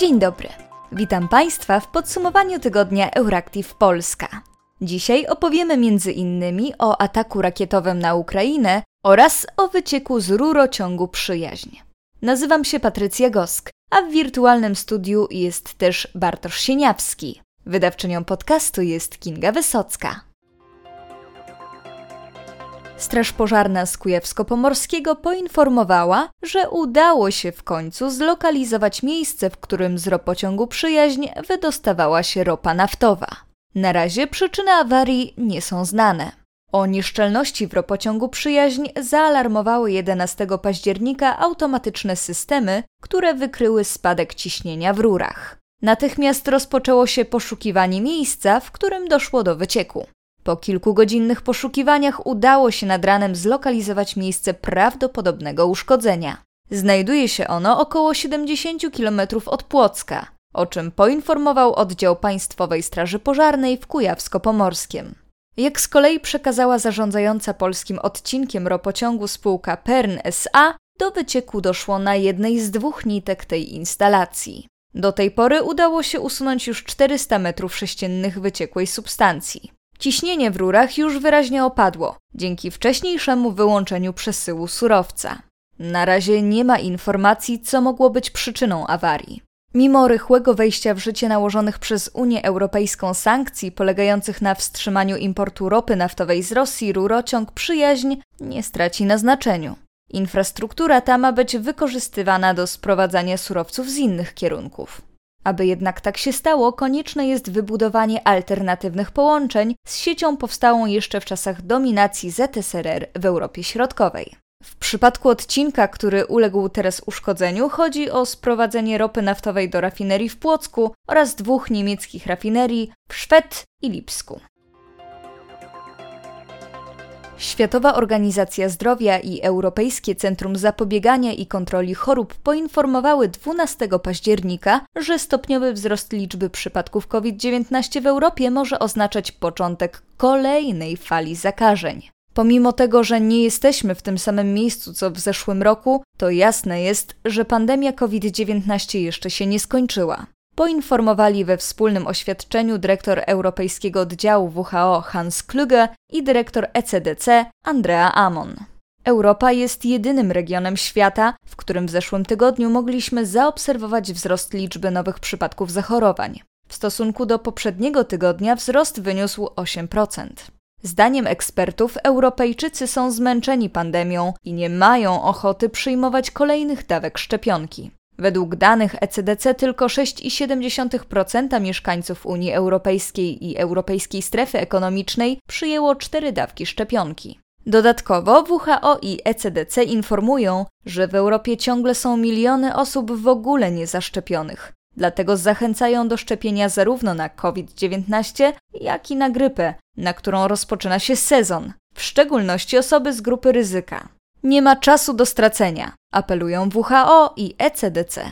Dzień dobry. Witam Państwa w podsumowaniu tygodnia Euractiv Polska. Dzisiaj opowiemy innymi o ataku rakietowym na Ukrainę oraz o wycieku z rurociągu Przyjaźń. Nazywam się Patrycja Gosk, a w wirtualnym studiu jest też Bartosz Sieniawski. Wydawczynią podcastu jest Kinga Wysocka. Straż Pożarna z Kujawsko-Pomorskiego poinformowała, że udało się w końcu zlokalizować miejsce, w którym z ropociągu Przyjaźń wydostawała się ropa naftowa. Na razie przyczyny awarii nie są znane. O nieszczelności w ropociągu Przyjaźń zaalarmowały 11 października automatyczne systemy, które wykryły spadek ciśnienia w rurach. Natychmiast rozpoczęło się poszukiwanie miejsca, w którym doszło do wycieku. Po kilkugodzinnych poszukiwaniach udało się nad ranem zlokalizować miejsce prawdopodobnego uszkodzenia. Znajduje się ono około 70 km od Płocka, o czym poinformował oddział Państwowej Straży Pożarnej w Kujawsko-Pomorskiem. Jak z kolei przekazała zarządzająca polskim odcinkiem ropociągu spółka Pern SA, do wycieku doszło na jednej z dwóch nitek tej instalacji. Do tej pory udało się usunąć już 400 m3 wyciekłej substancji. Ciśnienie w rurach już wyraźnie opadło, dzięki wcześniejszemu wyłączeniu przesyłu surowca. Na razie nie ma informacji, co mogło być przyczyną awarii. Mimo rychłego wejścia w życie nałożonych przez Unię Europejską sankcji polegających na wstrzymaniu importu ropy naftowej z Rosji, rurociąg Przyjaźń nie straci na znaczeniu. Infrastruktura ta ma być wykorzystywana do sprowadzania surowców z innych kierunków. Aby jednak tak się stało, konieczne jest wybudowanie alternatywnych połączeń z siecią powstałą jeszcze w czasach dominacji ZSRR w Europie Środkowej. W przypadku odcinka, który uległ teraz uszkodzeniu, chodzi o sprowadzenie ropy naftowej do rafinerii w Płocku oraz dwóch niemieckich rafinerii w Szwed i Lipsku. Światowa Organizacja Zdrowia i Europejskie Centrum Zapobiegania i Kontroli Chorób poinformowały 12 października, że stopniowy wzrost liczby przypadków COVID-19 w Europie może oznaczać początek kolejnej fali zakażeń. Pomimo tego, że nie jesteśmy w tym samym miejscu co w zeszłym roku, to jasne jest, że pandemia COVID-19 jeszcze się nie skończyła poinformowali we wspólnym oświadczeniu dyrektor Europejskiego Oddziału WHO Hans Kluge i dyrektor ECDC Andrea Amon. Europa jest jedynym regionem świata, w którym w zeszłym tygodniu mogliśmy zaobserwować wzrost liczby nowych przypadków zachorowań. W stosunku do poprzedniego tygodnia wzrost wyniósł 8%. Zdaniem ekspertów, Europejczycy są zmęczeni pandemią i nie mają ochoty przyjmować kolejnych dawek szczepionki. Według danych ECDC tylko 6,7% mieszkańców Unii Europejskiej i Europejskiej Strefy Ekonomicznej przyjęło cztery dawki szczepionki. Dodatkowo WHO i ECDC informują, że w Europie ciągle są miliony osób w ogóle niezaszczepionych. Dlatego zachęcają do szczepienia zarówno na COVID-19, jak i na grypę, na którą rozpoczyna się sezon, w szczególności osoby z grupy ryzyka. Nie ma czasu do stracenia, apelują WHO i ECDC.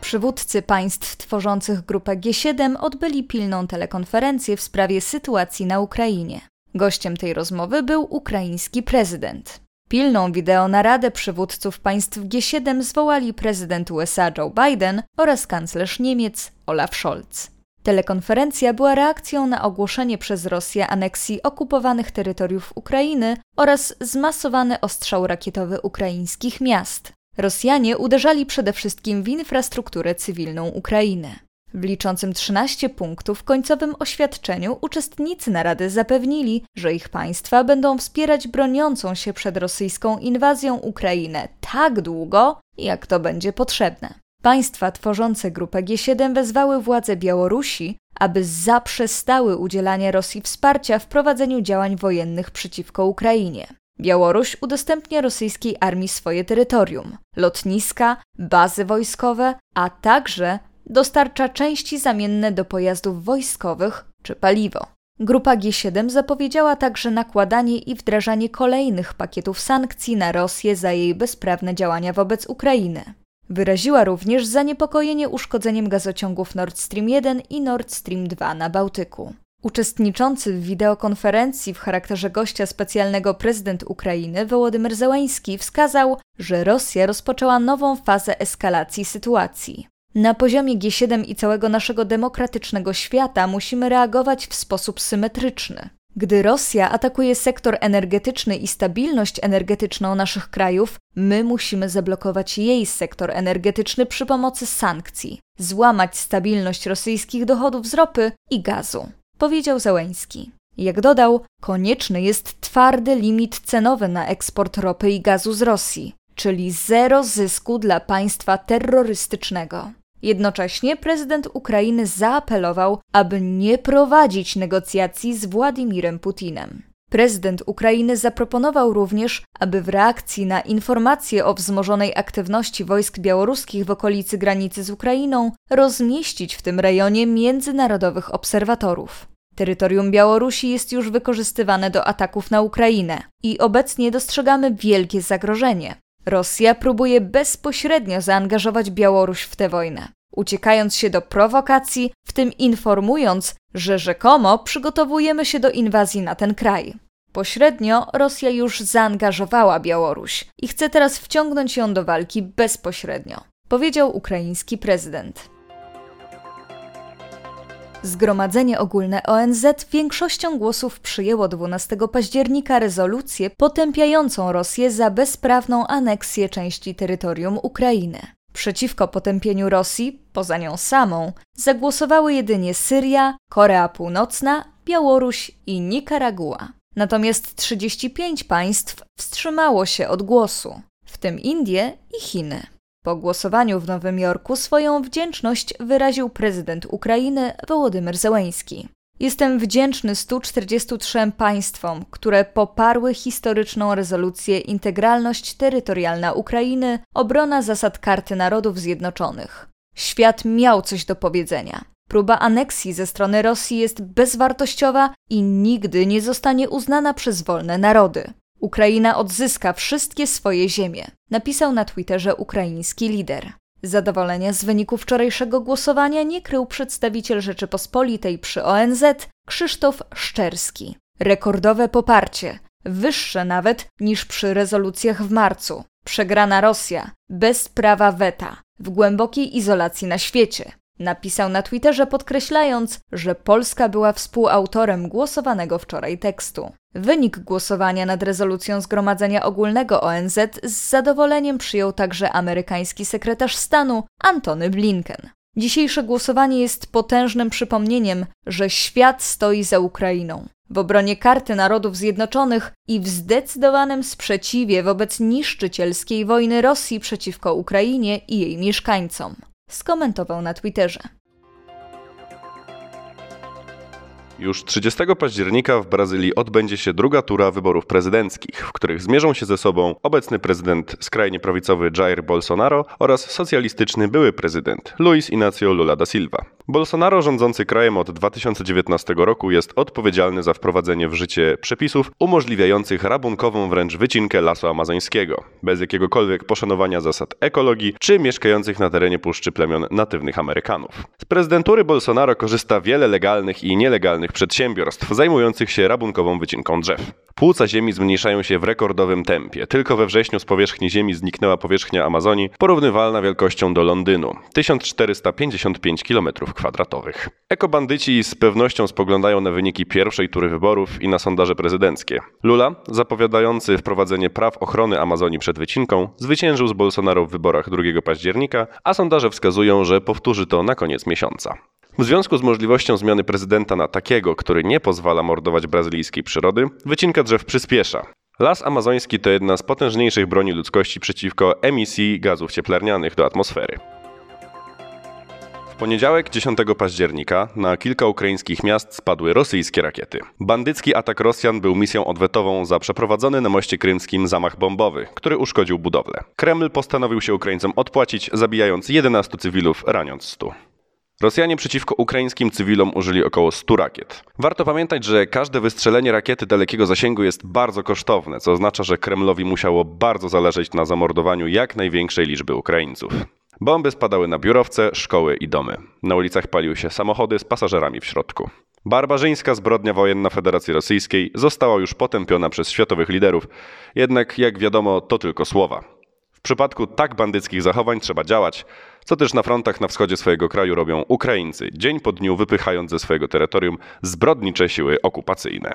Przywódcy państw tworzących grupę G7 odbyli pilną telekonferencję w sprawie sytuacji na Ukrainie. Gościem tej rozmowy był ukraiński prezydent. Pilną wideonaradę przywódców państw G7 zwołali prezydent USA Joe Biden oraz kanclerz Niemiec Olaf Scholz. Telekonferencja była reakcją na ogłoszenie przez Rosję aneksji okupowanych terytoriów Ukrainy oraz zmasowany ostrzał rakietowy ukraińskich miast. Rosjanie uderzali przede wszystkim w infrastrukturę cywilną Ukrainy. W liczącym 13 punktów końcowym oświadczeniu uczestnicy narady zapewnili, że ich państwa będą wspierać broniącą się przed rosyjską inwazją Ukrainę tak długo, jak to będzie potrzebne. Państwa tworzące grupę G7 wezwały władze Białorusi, aby zaprzestały udzielania Rosji wsparcia w prowadzeniu działań wojennych przeciwko Ukrainie. Białoruś udostępnia rosyjskiej armii swoje terytorium, lotniska, bazy wojskowe, a także dostarcza części zamienne do pojazdów wojskowych czy paliwo. Grupa G7 zapowiedziała także nakładanie i wdrażanie kolejnych pakietów sankcji na Rosję za jej bezprawne działania wobec Ukrainy. Wyraziła również zaniepokojenie uszkodzeniem gazociągów Nord Stream 1 i Nord Stream 2 na Bałtyku. Uczestniczący w wideokonferencji w charakterze gościa specjalnego prezydent Ukrainy Wołodymyr Zełański wskazał, że Rosja rozpoczęła nową fazę eskalacji sytuacji. Na poziomie G7 i całego naszego demokratycznego świata musimy reagować w sposób symetryczny. Gdy Rosja atakuje sektor energetyczny i stabilność energetyczną naszych krajów, my musimy zablokować jej sektor energetyczny przy pomocy sankcji, złamać stabilność rosyjskich dochodów z ropy i gazu, powiedział Załęski. Jak dodał, konieczny jest twardy limit cenowy na eksport ropy i gazu z Rosji, czyli zero zysku dla państwa terrorystycznego. Jednocześnie prezydent Ukrainy zaapelował, aby nie prowadzić negocjacji z Władimirem Putinem. Prezydent Ukrainy zaproponował również, aby w reakcji na informacje o wzmożonej aktywności wojsk białoruskich w okolicy granicy z Ukrainą rozmieścić w tym rejonie międzynarodowych obserwatorów. Terytorium Białorusi jest już wykorzystywane do ataków na Ukrainę i obecnie dostrzegamy wielkie zagrożenie. Rosja próbuje bezpośrednio zaangażować Białoruś w tę wojnę, uciekając się do prowokacji, w tym informując, że rzekomo przygotowujemy się do inwazji na ten kraj. Pośrednio Rosja już zaangażowała Białoruś i chce teraz wciągnąć ją do walki bezpośrednio, powiedział ukraiński prezydent. Zgromadzenie Ogólne ONZ większością głosów przyjęło 12 października rezolucję potępiającą Rosję za bezprawną aneksję części terytorium Ukrainy. Przeciwko potępieniu Rosji, poza nią samą, zagłosowały jedynie Syria, Korea Północna, Białoruś i Nikaragua. Natomiast 35 państw wstrzymało się od głosu, w tym Indie i Chiny. Po głosowaniu w Nowym Jorku swoją wdzięczność wyraził prezydent Ukrainy Wołodymyr Zełęński. Jestem wdzięczny 143 państwom, które poparły historyczną rezolucję Integralność terytorialna Ukrainy, obrona zasad Karty Narodów Zjednoczonych. Świat miał coś do powiedzenia. Próba aneksji ze strony Rosji jest bezwartościowa i nigdy nie zostanie uznana przez wolne narody. Ukraina odzyska wszystkie swoje ziemie, napisał na Twitterze ukraiński lider. Zadowolenia z wyniku wczorajszego głosowania nie krył przedstawiciel Rzeczypospolitej przy ONZ Krzysztof Szczerski. Rekordowe poparcie, wyższe nawet niż przy rezolucjach w marcu. Przegrana Rosja, bez prawa weta, w głębokiej izolacji na świecie. Napisał na Twitterze, podkreślając, że Polska była współautorem głosowanego wczoraj tekstu. Wynik głosowania nad rezolucją Zgromadzenia Ogólnego ONZ z zadowoleniem przyjął także amerykański sekretarz stanu Antony Blinken. Dzisiejsze głosowanie jest potężnym przypomnieniem, że świat stoi za Ukrainą, w obronie Karty Narodów Zjednoczonych i w zdecydowanym sprzeciwie wobec niszczycielskiej wojny Rosji przeciwko Ukrainie i jej mieszkańcom skomentował na Twitterze. Już 30 października w Brazylii odbędzie się druga tura wyborów prezydenckich, w których zmierzą się ze sobą obecny prezydent skrajnie prawicowy Jair Bolsonaro oraz socjalistyczny były prezydent Luiz Inácio Lula da Silva. Bolsonaro rządzący krajem od 2019 roku jest odpowiedzialny za wprowadzenie w życie przepisów umożliwiających rabunkową wręcz wycinkę lasu amazońskiego, bez jakiegokolwiek poszanowania zasad ekologii czy mieszkających na terenie puszczy plemion natywnych Amerykanów. Z prezydentury Bolsonaro korzysta wiele legalnych i nielegalnych przedsiębiorstw zajmujących się rabunkową wycinką drzew. Płuca ziemi zmniejszają się w rekordowym tempie. Tylko we wrześniu z powierzchni ziemi zniknęła powierzchnia Amazonii porównywalna wielkością do Londynu 1455 km2. Ekobandyci z pewnością spoglądają na wyniki pierwszej tury wyborów i na sondaże prezydenckie. Lula, zapowiadający wprowadzenie praw ochrony Amazonii przed wycinką, zwyciężył z Bolsonaro w wyborach 2 października, a sondaże wskazują, że powtórzy to na koniec miesiąca. W związku z możliwością zmiany prezydenta na takiego, który nie pozwala mordować brazylijskiej przyrody, wycinka drzew przyspiesza. Las amazoński to jedna z potężniejszych broni ludzkości przeciwko emisji gazów cieplarnianych do atmosfery. Poniedziałek 10 października na kilka ukraińskich miast spadły rosyjskie rakiety. Bandycki atak Rosjan był misją odwetową za przeprowadzony na moście krymskim zamach bombowy, który uszkodził budowlę. Kreml postanowił się Ukraińcom odpłacić, zabijając 11 cywilów, raniąc 100. Rosjanie przeciwko ukraińskim cywilom użyli około 100 rakiet. Warto pamiętać, że każde wystrzelenie rakiety dalekiego zasięgu jest bardzo kosztowne, co oznacza, że Kremlowi musiało bardzo zależeć na zamordowaniu jak największej liczby Ukraińców. Bomby spadały na biurowce, szkoły i domy. Na ulicach paliły się samochody z pasażerami w środku. Barbarzyńska zbrodnia wojenna Federacji Rosyjskiej została już potępiona przez światowych liderów, jednak jak wiadomo, to tylko słowa. W przypadku tak bandyckich zachowań trzeba działać, co też na frontach na wschodzie swojego kraju robią Ukraińcy, dzień po dniu wypychając ze swojego terytorium zbrodnicze siły okupacyjne.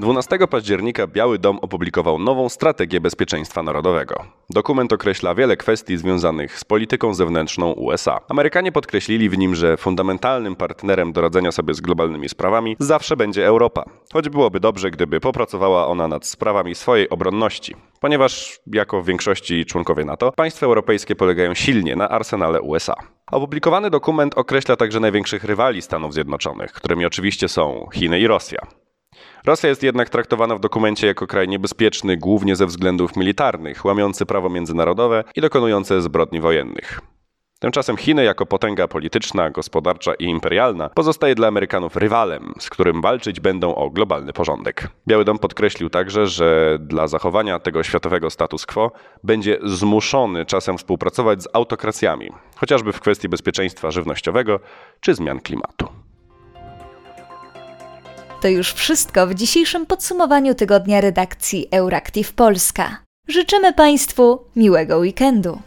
12 października Biały Dom opublikował nową strategię bezpieczeństwa narodowego. Dokument określa wiele kwestii związanych z polityką zewnętrzną USA. Amerykanie podkreślili w nim, że fundamentalnym partnerem do radzenia sobie z globalnymi sprawami zawsze będzie Europa, choć byłoby dobrze, gdyby popracowała ona nad sprawami swojej obronności, ponieważ jako w większości członkowie NATO państwa europejskie polegają silnie na arsenale USA. Opublikowany dokument określa także największych rywali Stanów Zjednoczonych, którymi oczywiście są Chiny i Rosja. Rosja jest jednak traktowana w dokumencie jako kraj niebezpieczny głównie ze względów militarnych, łamiący prawo międzynarodowe i dokonujący zbrodni wojennych. Tymczasem Chiny jako potęga polityczna, gospodarcza i imperialna pozostaje dla Amerykanów rywalem, z którym walczyć będą o globalny porządek. Biały Dom podkreślił także, że dla zachowania tego światowego status quo będzie zmuszony czasem współpracować z autokracjami, chociażby w kwestii bezpieczeństwa żywnościowego czy zmian klimatu. To już wszystko w dzisiejszym podsumowaniu tygodnia redakcji Euractiv Polska. Życzymy Państwu miłego weekendu.